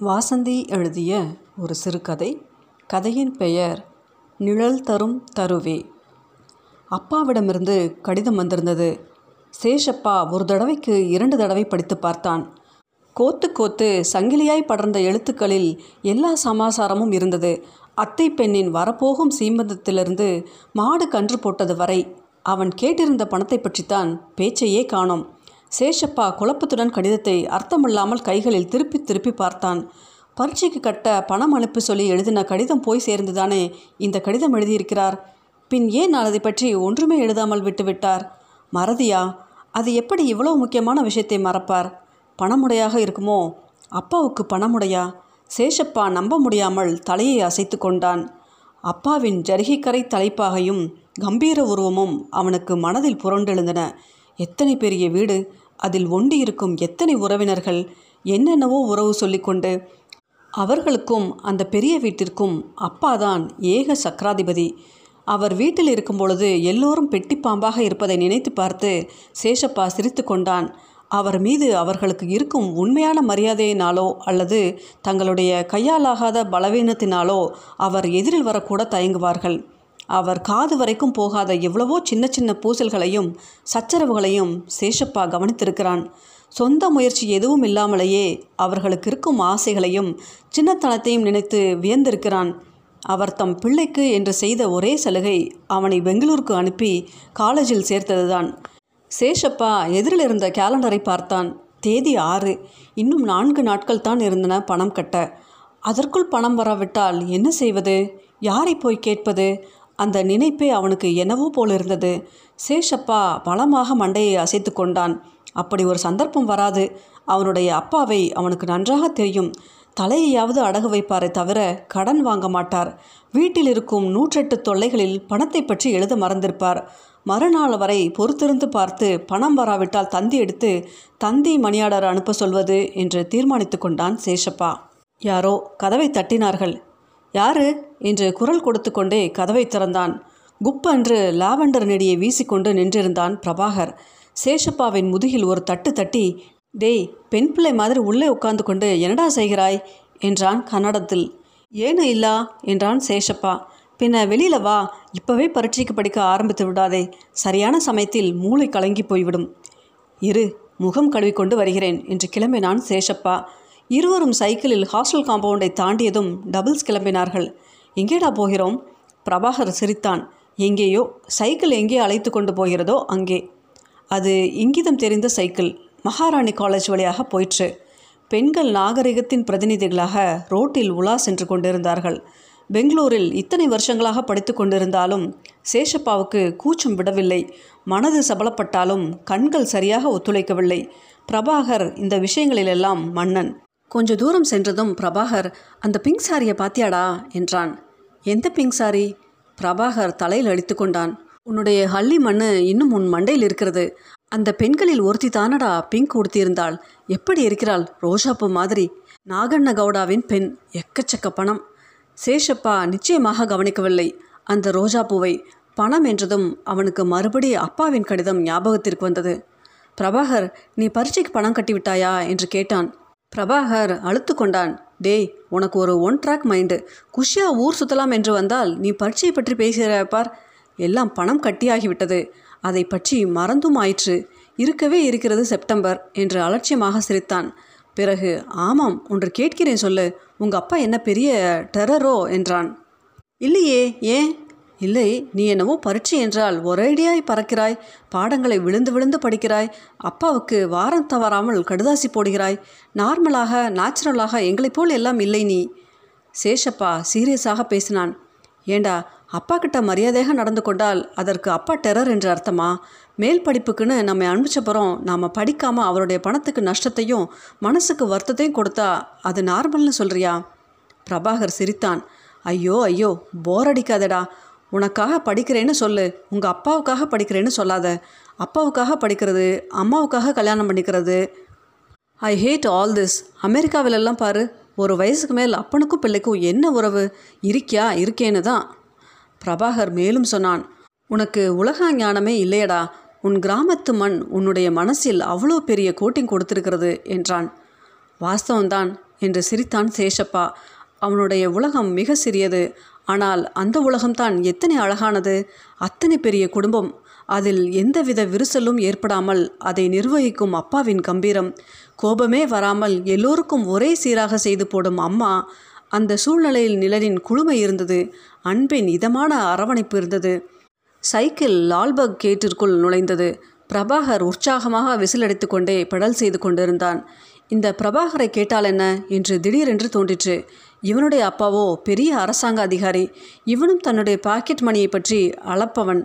வாசந்தி எழுதிய ஒரு சிறுகதை. கதையின் பெயர் நிழல் தரும் தருவே அப்பாவிடமிருந்து கடிதம் வந்திருந்தது. சேஷப்பா ஒரு தடவைக்கு இரண்டு தடவை படித்து பார்த்தான். கோத்து கோத்து சங்கிலியாய் படர்ந்த எழுத்துக்களில் எல்லா சமாசாரமும் இருந்தது. அத்தை பெண்ணின் வரப்போகும் சீமந்தத்திலிருந்து மாடு கன்று போட்டது வரை அவன் கேட்டிருந்த பணத்தை பற்றித்தான் பேச்சையே காணோம். சேஷப்பா குழப்பத்துடன் கடிதத்தை அர்த்தமில்லாமல் கைகளில் திருப்பி திருப்பி பார்த்தான். பரீட்சைக்கு கட்ட பணம் அனுப்பி சொல்லி எழுதின கடிதம் போய் சேர்ந்துதானே இந்த கடிதம் எழுதியிருக்கிறார்? பின் ஏன் நான் அதை பற்றி ஒன்றுமே எழுதாமல் விட்டுவிட்டார் மறதியா? அது எப்படி இவ்வளோ முக்கியமான விஷயத்தை மறப்பார்? பணமுடையாக இருக்குமோ? அப்பாவுக்கு பணமுடையா? சேஷப்பா நம்ப முடியாமல் தலையை அசைத்து கொண்டான். அப்பாவின் ஜரிகைக்கரை தலைப்பாகையும் கம்பீர உருவமும் அவனுக்கு மனதில் புரண்டெழுந்தன. எத்தனை பெரிய வீடு? அதில் ஒண்டி இருக்கும் எத்தனை உறவினர்கள் என்னென்னவோ உறவு சொல்லிக்கொண்டு அவர்களுக்கும் அந்த பெரிய வீட்டிற்கும் அப்பாதான் ஏக சக்கராதிபதி. அவர் வீட்டில் இருக்கும் பொழுது எல்லோரும் பெட்டி பாம்பாக இருப்பதை நினைத்து பார்த்து சேஷப்பா சிரித்து கொண்டான். அவர் மீது அவர்களுக்கு இருக்கும் உண்மையான மரியாதையினாலோ அல்லது தங்களுடைய கையாலாகாத பலவீனத்தினாலோ அவர் எதிரில் வரக்கூட தயங்குவார்கள். அவர் காது வரைக்கும் போகாத எவ்வளவோ சின்ன சின்ன பூசல்களையும் சச்சரவுகளையும் சேஷப்பா கவனித்திருக்கிறான். சொந்த முயற்சி எதுவும் இல்லாமலேயே அவர்களுக்கு இருக்கும் ஆசைகளையும் சின்னத்தனத்தையும் நினைத்து வியந்திருக்கிறான். அவர் தம் பிள்ளைக்கு என்று செய்த ஒரே சலுகை அவனை பெங்களூருக்கு அனுப்பி காலேஜில் சேர்த்ததுதான். சேஷப்பா எதிரில் இருந்த கேலண்டரை பார்த்தான். தேதி ஆறு. இன்னும் நான்கு நாட்கள் தான் இருந்தன பணம் கட்ட. அதற்குள் பணம் வராவிட்டால் என்ன செய்வது? யாரை போய் கேட்பது? அந்த நினைப்பே அவனுக்கு என்னவோ போலிருந்தது. சேஷப்பா பலமாக மண்டையை அசைத்து கொண்டான். அப்படி ஒரு சந்தர்ப்பம் வராது. அவனுடைய அப்பாவை அவனுக்கு நன்றாக தெரியும். தலையையாவது அடகு வைப்பாரே தவிர கடன் வாங்க மாட்டார். வீட்டில் இருக்கும் நூற்றெட்டு தொல்லைகளில் பணத்தை பற்றி எழுத மறந்திருப்பார். மறுநாள் வரை பொறுத்திருந்து பார்த்து பணம் வராவிட்டால் தந்தி எடுத்து தந்தி மணியாளர் அனுப்ப சொல்வது என்று தீர்மானித்து கொண்டான் சேஷப்பா. யாரோ கதவை தட்டினார்கள். யாரு? என்று குரல் கொடுத்து கொண்டே கதவை திறந்தான். குப்பென்று லாவெண்டர் நெடியை வீசிக்கொண்டு நின்றிருந்தான் பிரபாகர். சேஷப்பாவின் முதுகில் ஒரு தட்டு தட்டி டேய் பெண் பிள்ளை மாதிரி உள்ளே உட்கார்ந்து கொண்டு என்னடா செய்கிறாய்? என்றான் கன்னடத்தில். ஏனு இல்லா என்றான் சேஷப்பா. பின்ன வெளியில வா இப்போவே பரீட்சைக்கு படிக்க ஆரம்பித்து விடாதே. சரியான சமயத்தில் மூளை கலங்கி போய்விடும். இரு முகம் கழுவிக்கொண்டு வருகிறேன் என்று கிளம்பினான் சேஷப்பா. இருவரும் சைக்கிளில் ஹாஸ்டல் காம்பவுண்டை தாண்டியதும் டபுள்ஸ் கிளம்பினார்கள். எங்கேடா போகிறோம்? பிரபாகர் சிரித்தான். எங்கேயோ? சைக்கிள் எங்கே அழைத்து கொண்டு போகிறதோ அங்கே. அது இங்கிதம் தெரிந்த சைக்கிள். மகாராணி காலேஜ் வழியாக போயிற்று. பெண்கள் நாகரிகத்தின் பிரதிநிதிகளாக ரோட்டில் உலா சென்று கொண்டிருந்தார்கள். பெங்களூரில் இத்தனை வருஷங்களாக படித்து கொண்டிருந்தாலும் சேஷப்பாவுக்கு கூச்சம் விடவில்லை. மனது சபலப்பட்டாலும் கண்கள் சரியாக ஒத்துழைக்கவில்லை. பிரபாகர் இந்த விஷயங்களிலெல்லாம் மன்னன். கொஞ்ச தூரம் சென்றதும் பிரபாகர் அந்த பிங்க் சாரியை பாத்தியாடா? என்றான். எந்த பிங்க் சாரி பிரபாகர் தலையில் அடித்து கொண்டான். உன்னுடைய ஹள்ளி மண்ணு இன்னும் உன் மண்டையில் இருக்கிறது. அந்த பெண்களில் ஒருத்தி தானடா பிங்க் உடுத்தியிருந்தாள். எப்படி இருக்கிறாள்? ரோஷாப்பூ மாதிரி. நாகண்ண கவுடாவின் பெண். எக்கச்சக்க பணம். சேஷப்பா நிச்சயமாக கவனிக்கவில்லை அந்த ரோஜா பூவை. பணம் என்றதும் அவனுக்கு மறுபடி அப்பாவின் கடிதம் ஞாபகத்திற்கு வந்தது. பிரபாகர் நீ பரீட்சைக்கு பணம் கட்டிவிட்டாயா? என்று கேட்டான். பிரபாகர் அழுத்து கொண்டான். டேய் உனக்கு ஒரு ஒன் ட்ராக் மைண்டு குஷியா ஊர் சுற்றலாம் என்று வந்தால் நீ பரீட்சையை பற்றி பேசுகிற பார். எல்லாம் பணம் கட்டியாகிவிட்டது அதை பற்றி மறந்தும் ஆயிற்று. இருக்கவே இருக்கிறது செப்டம்பர் என்று அலட்சியமாக சிரித்தான். பிறகு ஆமாம் ஒன்று கேட்கிறேன் சொல்லு. உங்கள் அப்பா என்ன பெரிய டெரரோ என்றான். இல்லையே ஏன்? இல்லை நீ என்னவோ பரீட்சை என்றால் ஒரேடியாய் பறக்கிறாய் பாடங்களை விழுந்து விழுந்து படிக்கிறாய் அப்பாவுக்கு வாரம் தவறாமல் கடுதாசி போடுகிறாய் நார்மலாக நேச்சுரலாக எங்களைப் போல் எல்லாம் இல்லை நீ. சேஷப்பா சீரியஸாக பேசினான். ஏண்டா அப்பா கிட்ட மரியாதையாக நடந்து கொண்டால் அதற்கு அப்பா டெரர் என்று அர்த்தமா? மேல் படிப்புக்குன்னு நம்ம அனுப்பிச்சப்புறம் நாம் படிக்காமல் அவருடைய பணத்துக்கு நஷ்டத்தையும் மனசுக்கு வருத்தத்தையும் கொடுத்தா அது நார்மல்னு சொல்கிறியா பிரபாகர் சிரித்தான். ஐயோ ஐயோ போர் அடிக்காதடா. உனக்காக படிக்கிறேன்னு சொல்லு. உங்கள் அப்பாவுக்காக படிக்கிறேன்னு சொல்லாத. அப்பாவுக்காக படிக்கிறது அம்மாவுக்காக கல்யாணம் பண்ணிக்கிறது. ஐ ஹேட் ஆல் திஸ் அமெரிக்காவிலெல்லாம் பாரு ஒரு வயசுக்கு மேல் அப்பனுக்கும் பிள்ளைக்கும் என்ன உறவு? இருக்கியா இருக்கேன்னு தான். பிரபாகர் மேலும் சொன்னான் உனக்கு உலக ஞானமே இல்லையடா. உன் கிராமத்து மண் உன்னுடைய மனசில் அவ்வளோ பெரிய கோட்டிங் கொடுத்திருக்கிறது என்றான். வாஸ்தவம்தான் என்று சிரித்தான் சேஷப்பா. அவனுடைய உலகம் மிக சிறியது. ஆனால் அந்த உலகம்தான் எத்தனை அழகானது. அத்தனை பெரிய குடும்பம். அதில் எந்தவித விரிசலும் ஏற்படாமல் அதை நிர்வகிக்கும் அப்பாவின் கம்பீரம். கோபமே வராமல் எல்லோருக்கும் ஒரே சீராக செய்து போடும் அம்மா அந்த சூழ்நிலையில் நிழலின் குழுமை இருந்தது. அன்பின் இதமான அரவணைப்பு இருந்தது. சைக்கிள் லால்பக் கேட்டிற்குள் நுழைந்தது. பிரபாகர் உற்சாகமாக விசிலடித்து கொண்டே பெடல் செய்து கொண்டிருந்தான். இந்த பிரபாகரை கேட்டால் என்ன? என்று திடீரென்று தோன்றிற்று. இவனுடைய அப்பாவோ பெரிய அரசாங்க அதிகாரி. இவனும் தன்னுடைய பாக்கெட் மணியை பற்றி அளப்பவன்.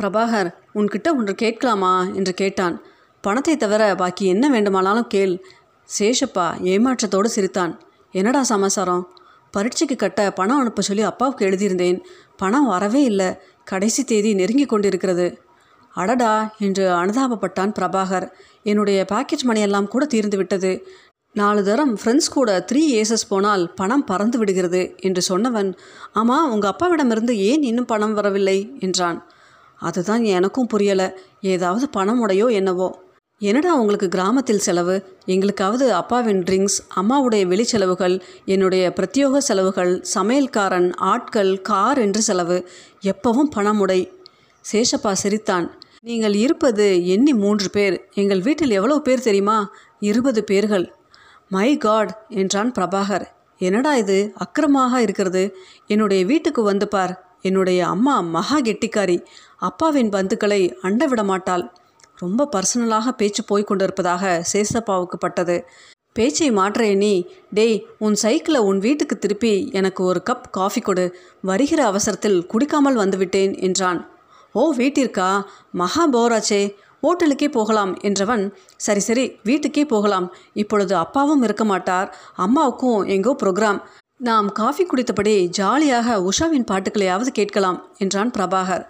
பிரபாகர் உன்கிட்ட ஒன்று கேட்கலாமா? என்று கேட்டான். பணத்தை தவிர பாக்கி என்ன வேண்டுமானாலும் கேள். சேஷப்பா ஏமாற்றத்தோடு சிரித்தான். என்னடா சமாசாரம்? பரீட்சைக்கு கட்ட பணம் அனுப்ப சொல்லி அப்பாவுக்கு எழுதியிருந்தேன். பணம் வரவே இல்லை. கடைசி தேதி நெருங்கி கொண்டிருக்கிறது. அடடா என்று அனுதாபப்பட்டான் பிரபாகர். என்னுடைய பாக்கெட் மணியெல்லாம் கூட தீர்ந்து விட்டது நாலு தரம் ஃப்ரெண்ட்ஸ் கூட த்ரீ ஏசஸ் போனால் பணம் பறந்து விடுகிறது என்று சொன்னவன் ஆமாம் உங்கள் அப்பாவிடமிருந்து ஏன் இன்னும் பணம் வரவில்லை? என்றான். அதுதான் எனக்கும் புரியலை. ஏதாவது பணம் உடையோ என்னவோ. என்னடா உங்களுக்கு கிராமத்தில் செலவு? எங்களுக்காவது அப்பாவின் ட்ரிங்க்ஸ் அம்மாவுடைய வெளிச்செலவுகள் என்னுடைய பிரத்யோக செலவுகள் சமையல்காரன் ஆட்கள் கார் என்று செலவு. எப்பவும் பணமுடை. சேஷப்பா சிரித்தான். நீங்கள் இருப்பது எண்ணி மூன்று பேர். எங்கள் வீட்டில் எவ்வளவு பேர் தெரியுமா? இருபது பேர்கள். மை காட் என்றான் பிரபாகர். என்னடா இது? அக்கிரமாக இருக்கிறது. என்னுடைய வீட்டுக்கு வந்து பார். என்னுடைய அம்மா மகா கெட்டிக்காரி. அப்பாவின் பந்துக்களை அண்ட விட மாட்டாள். ரொம்ப பர்சனலாக பேச்சு போய் கொண்டிருப்பதாக சேசப்பாவுக்கு பட்டது. பேச்சை மாற்ற எண்ணி டேய் உன் சைக்கிளை உன் வீட்டுக்கு திருப்பி எனக்கு ஒரு கப் காஃபி கொடு. வருகிற அவசரத்தில் குடிக்காமல் வந்துவிட்டேன் என்றான். ஓ வீட்டிற்கா? மகா போராச்சே. ஓட்டலுக்கே போகலாம் என்றவன் சரி சரி வீட்டுக்கே போகலாம். இப்பொழுது அப்பாவும் இருக்க மாட்டார். அம்மாவுக்கும் எங்கோ ப்ரோக்ராம் நாம் காஃபி குடித்தபடி ஜாலியாக உஷாவின் பாட்டுக்களையாவது கேட்கலாம் என்றான் பிரபாகர்.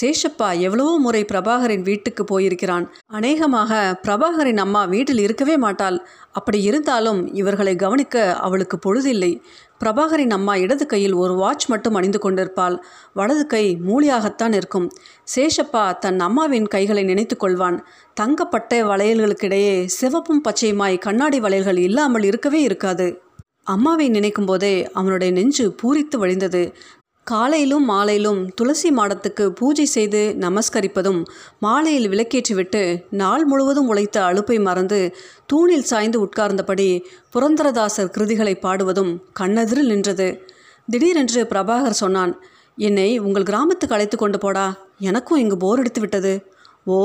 சேஷப்பா எவ்வளவோ முறை பிரபாகரின் வீட்டுக்கு போயிருக்கிறான். அநேகமாக பிரபாகரின் அம்மா வீட்டில் இருக்கவே மாட்டாள். அப்படி இருந்தாலும் இவர்களை கவனிக்க அவளுக்கு பொழுதில்லை. பிரபாகரின் அம்மா இடது கையில் ஒரு வாட்ச் மட்டும் அணிந்து கொண்டிருப்பாள். வலது கை மூலியாகத்தான் இருக்கும். சேஷப்பா தன் அம்மாவின் கைகளை நினைத்து கொள்வான். தங்கப்பட்ட வளையல்களுக்கிடையே சிவப்பும் பச்சையுமாய் கண்ணாடி வளையல்கள் இல்லாமல் இருக்கவே இருக்காது. அம்மாவை நினைக்கும் போதே அவனுடைய நெஞ்சு பூரித்து வழிந்தது. காலையிலும் மாலையிலும் துளசி மாடத்துக்கு பூஜை செய்து நமஸ்கரிப்பதும் மாலையில் விளக்கேற்றிவிட்டு நாள் முழுவதும் உழைத்த அலுப்பை மறந்து தூணில் சாய்ந்து உட்கார்ந்தபடி புரந்தரதாசர் கிருதிகளை பாடுவதும் கண்ணெதிரில் நின்றது. திடீரென்று பிரபாகர் சொன்னான் என்னை உங்கள் கிராமத்துக்கு அழைத்து கொண்டு போடா எனக்கும் இங்கு போர் எடுத்து விட்டது. ஓ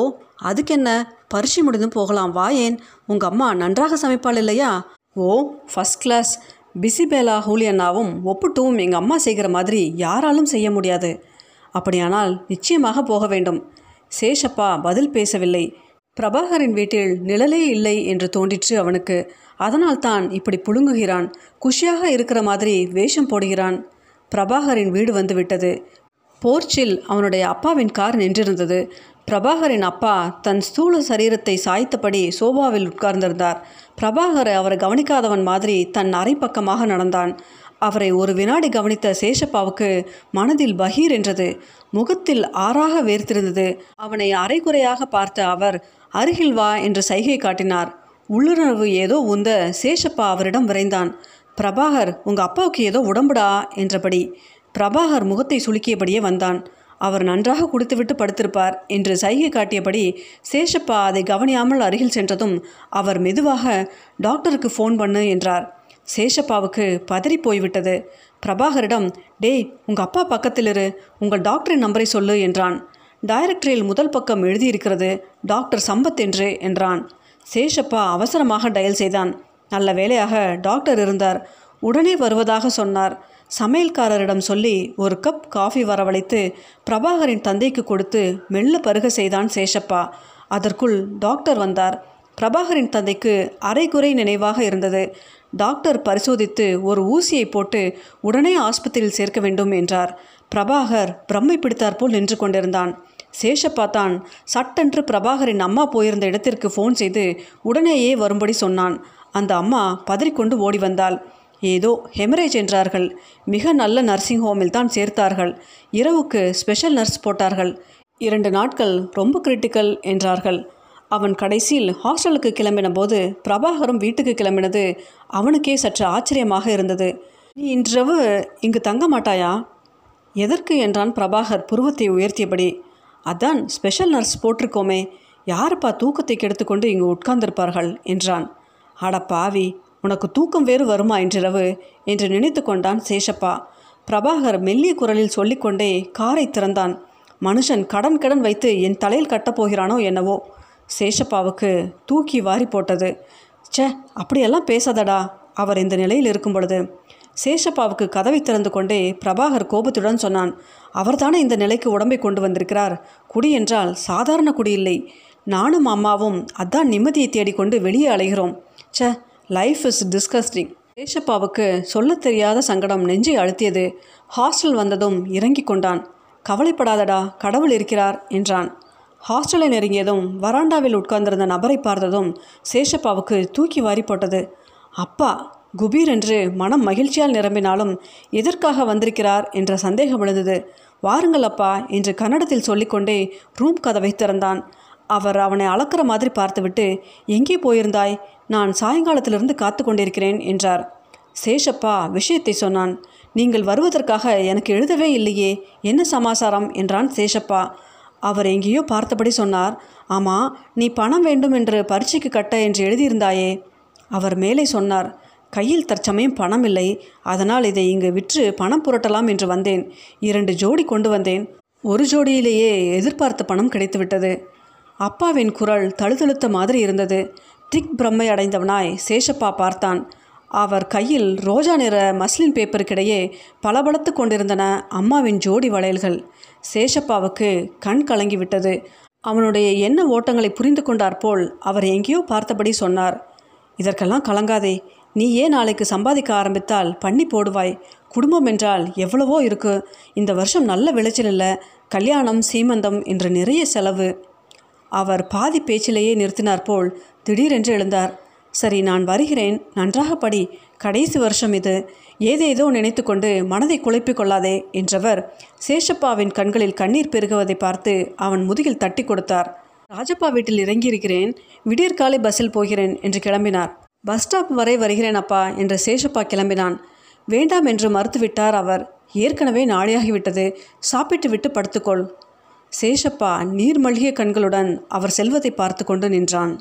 அதுக்கென்ன? பரிசு முடிந்தும் போகலாம் வா ஏன் உங்கள் அம்மா நன்றாக சமைப்பாள் இல்லையா? ஓ ஃபஸ்ட் கிளாஸ் பிசிபேலா ஹூலியன்னாவும் ஒப்புட்டும் எங்கள் அம்மா செய்கிற மாதிரி யாராலும் செய்ய முடியாது. அப்படியானால் நிச்சயமாக போக வேண்டும். சேஷப்பா பதில் பேசவில்லை. பிரபாகரின் வீட்டில் நிழலே இல்லை என்று தோன்றிற்று அவனுக்கு. அதனால் தான் இப்படி புழுங்குகிறான். குஷியாக இருக்கிற மாதிரி வேஷம் போடுகிறான். பிரபாகரின் வீடு வந்துவிட்டது போர்ச்சில் அவனுடைய அப்பாவின் கார் நின்றிருந்தது. பிரபாகரின் அப்பா தன் ஸ்தூல சரீரத்தை சாய்த்தபடி சோபாவில் உட்கார்ந்திருந்தார். பிரபாகர் அவரை கவனிக்காதவன் மாதிரி தன் அரை பக்கமாக நடந்தான். அவரை ஒரு வினாடி கவனித்த சேஷப்பாவுக்கு மனதில் பகீர் என்றது. முகத்தில் ஆறாக வேர்த்திருந்தது. அவனை அரைகுறையாக பார்த்த அவர் அருகில் வா என்று சைகை காட்டினார். உள்ளுணர்வு ஏதோ உந்த சேஷப்பா அவரிடம் விரைந்தான். பிரபாகர் உங்கள் அப்பாவுக்கு ஏதோ உடம்புடா என்றபடி பிரபாகர் முகத்தை சுளுக்கியபடியே வந்தான். அவர் நன்றாக குடித்துவிட்டு படுத்திருப்பார் என்று சைகை காட்டியபடி சேஷப்பா அதை கவனியாமல் அருகில் சென்றதும் அவர் மெதுவாக டாக்டருக்கு ஃபோன் பண்ணு என்றார். சேஷப்பாவுக்கு பதறி போய்விட்டது. பிரபாகரிடம் டேய் உங்கள் அப்பா பக்கத்தில் இரு உங்கள் டாக்டரின் நம்பரை சொல்லு என்றான். டைரக்டரில் முதல் பக்கம் எழுதியிருக்கிறது டாக்டர் சம்பத் என்று என்றான். சேஷப்பா அவசரமாக டயல் செய்தான். நல்ல வேலையாக டாக்டர் இருந்தார். உடனே வருவதாக சொன்னார். சமையல்காரரிடம் சொல்லி ஒரு கப் காஃபி வரவழைத்து பிரபாகரின் தந்தைக்கு கொடுத்து மெல்ல பருக செய்தான் சேஷப்பா. அதற்குள் டாக்டர் வந்தார். பிரபாகரின் தந்தைக்கு அரைகுறை நினைவாக இருந்தது. டாக்டர் பரிசோதித்து ஒரு ஊசியை போட்டு உடனே ஆஸ்பத்திரியில் சேர்க்க வேண்டும் என்றார். பிரபாகர் பிரம்மை பிடித்தாற்போல் நின்று கொண்டிருந்தான். சேஷப்பா தான் சட்டென்று பிரபாகரின் அம்மா போயிருந்த இடத்திற்கு ஃபோன் செய்து உடனேயே வரும்படி சொன்னான். அந்த அம்மா பதறிக்கொண்டு ஓடி வந்தாள். ஏதோ ஹெமரேஜ் என்றார்கள். மிக நல்ல நர்சிங் ஹோமில் தான் சேர்த்தார்கள். இரவுக்கு ஸ்பெஷல் நர்ஸ் போட்டார்கள். இரண்டு நாட்கள் ரொம்ப கிரிட்டிக்கல் என்றார்கள். அவன் கடைசியில் ஹாஸ்டலுக்கு கிளம்பின போது பிரபாகரும் வீட்டுக்கு கிளம்பினது அவனுக்கே சற்று ஆச்சரியமாக இருந்தது. நீ இன்றவு இங்கு தங்க மாட்டாயா? எதற்கு? என்றான் பிரபாகர் புருவத்தை உயர்த்தியபடி. அதான் ஸ்பெஷல் நர்ஸ் போட்டிருக்கோமே. யாருப்பா தூக்கத்தை கெடுத்துக்கொண்டு இங்கு உட்கார்ந்திருப்பார்கள்? என்றான். அட பாவி உனக்கு தூக்கம் வேறு வருமா இன்றிரவு? என்று நினைத்து கொண்டான் சேஷப்பா. பிரபாகர் மெல்லிய குரலில் சொல்லிக்கொண்டே காரை திறந்தான். மனுஷன் கடன் கடன் வைத்து என் தலையில் கட்டப் போகிறானோ என்னவோ? சேஷப்பாவுக்கு தூக்கி வாரி போட்டது. ச்சே அப்படியெல்லாம் பேசாதடா அவர் இந்த நிலையில் இருக்கும் பொழுது சேஷப்பாவுக்கு கதவை திறந்து கொண்டே பிரபாகர் கோபத்துடன் சொன்னான் அவர்தானே இந்த நிலைக்கு உடம்பை கொண்டு வந்திருக்கிறார்? குடி என்றால் சாதாரண குடி இல்லை. நானும் அம்மாவும் அதான் நிம்மதியை தேடிக்கொண்டு வெளியே அலைகிறோம். ச்சே லைஃப் இஸ் டிஸ்கஸ்டிங் ஏஷப்பாவுக்கு சொல்லத் தெரியாத சங்கடம் நெஞ்சை அழுத்தியது. ஹாஸ்டல் வந்ததும் இறங்கி கொண்டான். கவலைப்படாதடா கடவுள் இருக்கிறார் என்றான். ஹாஸ்டலை நெருங்கியதும் வராண்டாவில் உட்கார்ந்திருந்த நபரை பார்த்ததும் சேஷப்பாவுக்கு தூக்கி வாரி போட்டது. அப்பா குபீர் என்று மனம் மகிழ்ச்சியால் நிரம்பினாலும் எதற்காக வந்திருக்கிறார் என்ற சந்தேகம் எழுந்தது. வாருங்கள் அப்பா என்று கன்னடத்தில் சொல்லிக்கொண்டே ரூம் கதவை திறந்தான். அவர் அவனை அளக்கிற மாதிரி பார்த்துவிட்டு எங்கே போயிருந்தாய்? நான் சாயங்காலத்திலிருந்து காத்து கொண்டிருக்கிறேன் என்றார். சேஷப்பா விஷயத்தை சொன்னான். நீங்கள் வருவதற்காக எனக்கு எழுதவே இல்லையே. என்ன சமாசாரம்? என்றான் சேஷப்பா. அவர் எங்கேயோ பார்த்தபடி சொன்னார். ஆமாம் நீ பணம் வேண்டும் என்று பரீட்சைக்கு கட்ட என்று எழுதியிருந்தாயே. அவர் மேலே சொன்னார். கையில் தற்சமயம் பணம் இல்லை. அதனால் இதை இங்கு விற்று பணம் புரட்டலாம் என்று வந்தேன். இரண்டு ஜோடி கொண்டு வந்தேன். ஒரு ஜோடியிலேயே எதிர்பார்த்த பணம் கிடைத்துவிட்டது. அப்பாவின் குரல் தழுதழுத்த மாதிரி இருந்தது. திக் பிரம்மை அடைந்தவனாய் சேஷப்பா பார்த்தான். அவர் கையில் ரோஜா நிற மஸ்லின் பேப்பருக்கிடையே பளபளத்து கொண்டிருந்தன அம்மாவின் ஜோடி வளையல்கள். சேஷப்பாவுக்கு கண் கலங்கிவிட்டது. அவனுடைய எண்ண ஓட்டங்களை புரிந்து கொண்டார் போல் அவர் எங்கேயோ பார்த்தபடி சொன்னார். இதற்கெல்லாம் கலங்காதே. நீ ஏன் நாளைக்கு சம்பாதிக்க ஆரம்பித்தால் பண்ணி போடுவாய். குடும்பம் என்றால் எவ்வளவோ இருக்கு. இந்த வருஷம் நல்ல விளைச்சல் இல்லை. கல்யாணம் சீமந்தம் என்று நிறைய செலவு. அவர் பாதி பேச்சிலேயே நிறுத்தினார் போல் திடீரென்று எழுந்தார். சரி நான் வருகிறேன். நன்றாக படி கடைசி வருஷம் இது. ஏதேதோ நினைத்து கொண்டு மனதை குழப்பிக் கொள்ளாதே என்றவர் சேஷப்பாவின் கண்களில் கண்ணீர் பெருகுவதை பார்த்து அவன் முதுகில் தட்டி கொடுத்தார். ராஜப்பா வீட்டில் இறங்கியிருக்கிறேன். விடியற்காலை பஸ்ஸில் போகிறேன் என்று கிளம்பினார். பஸ் ஸ்டாப் வரை வருகிறேன் அப்பா என்று சேஷப்பா கிளம்பினான். வேண்டாம் என்று மறுத்துவிட்டார் அவர். ஏற்கனவே நாளையாகிவிட்டது. சாப்பிட்டு விட்டு படுத்துக்கொள். சேஷப்பா நீர் மல்கிய கண்களுடன் அவர் செல்வதை பார்த்து கொண்டு நின்றான்.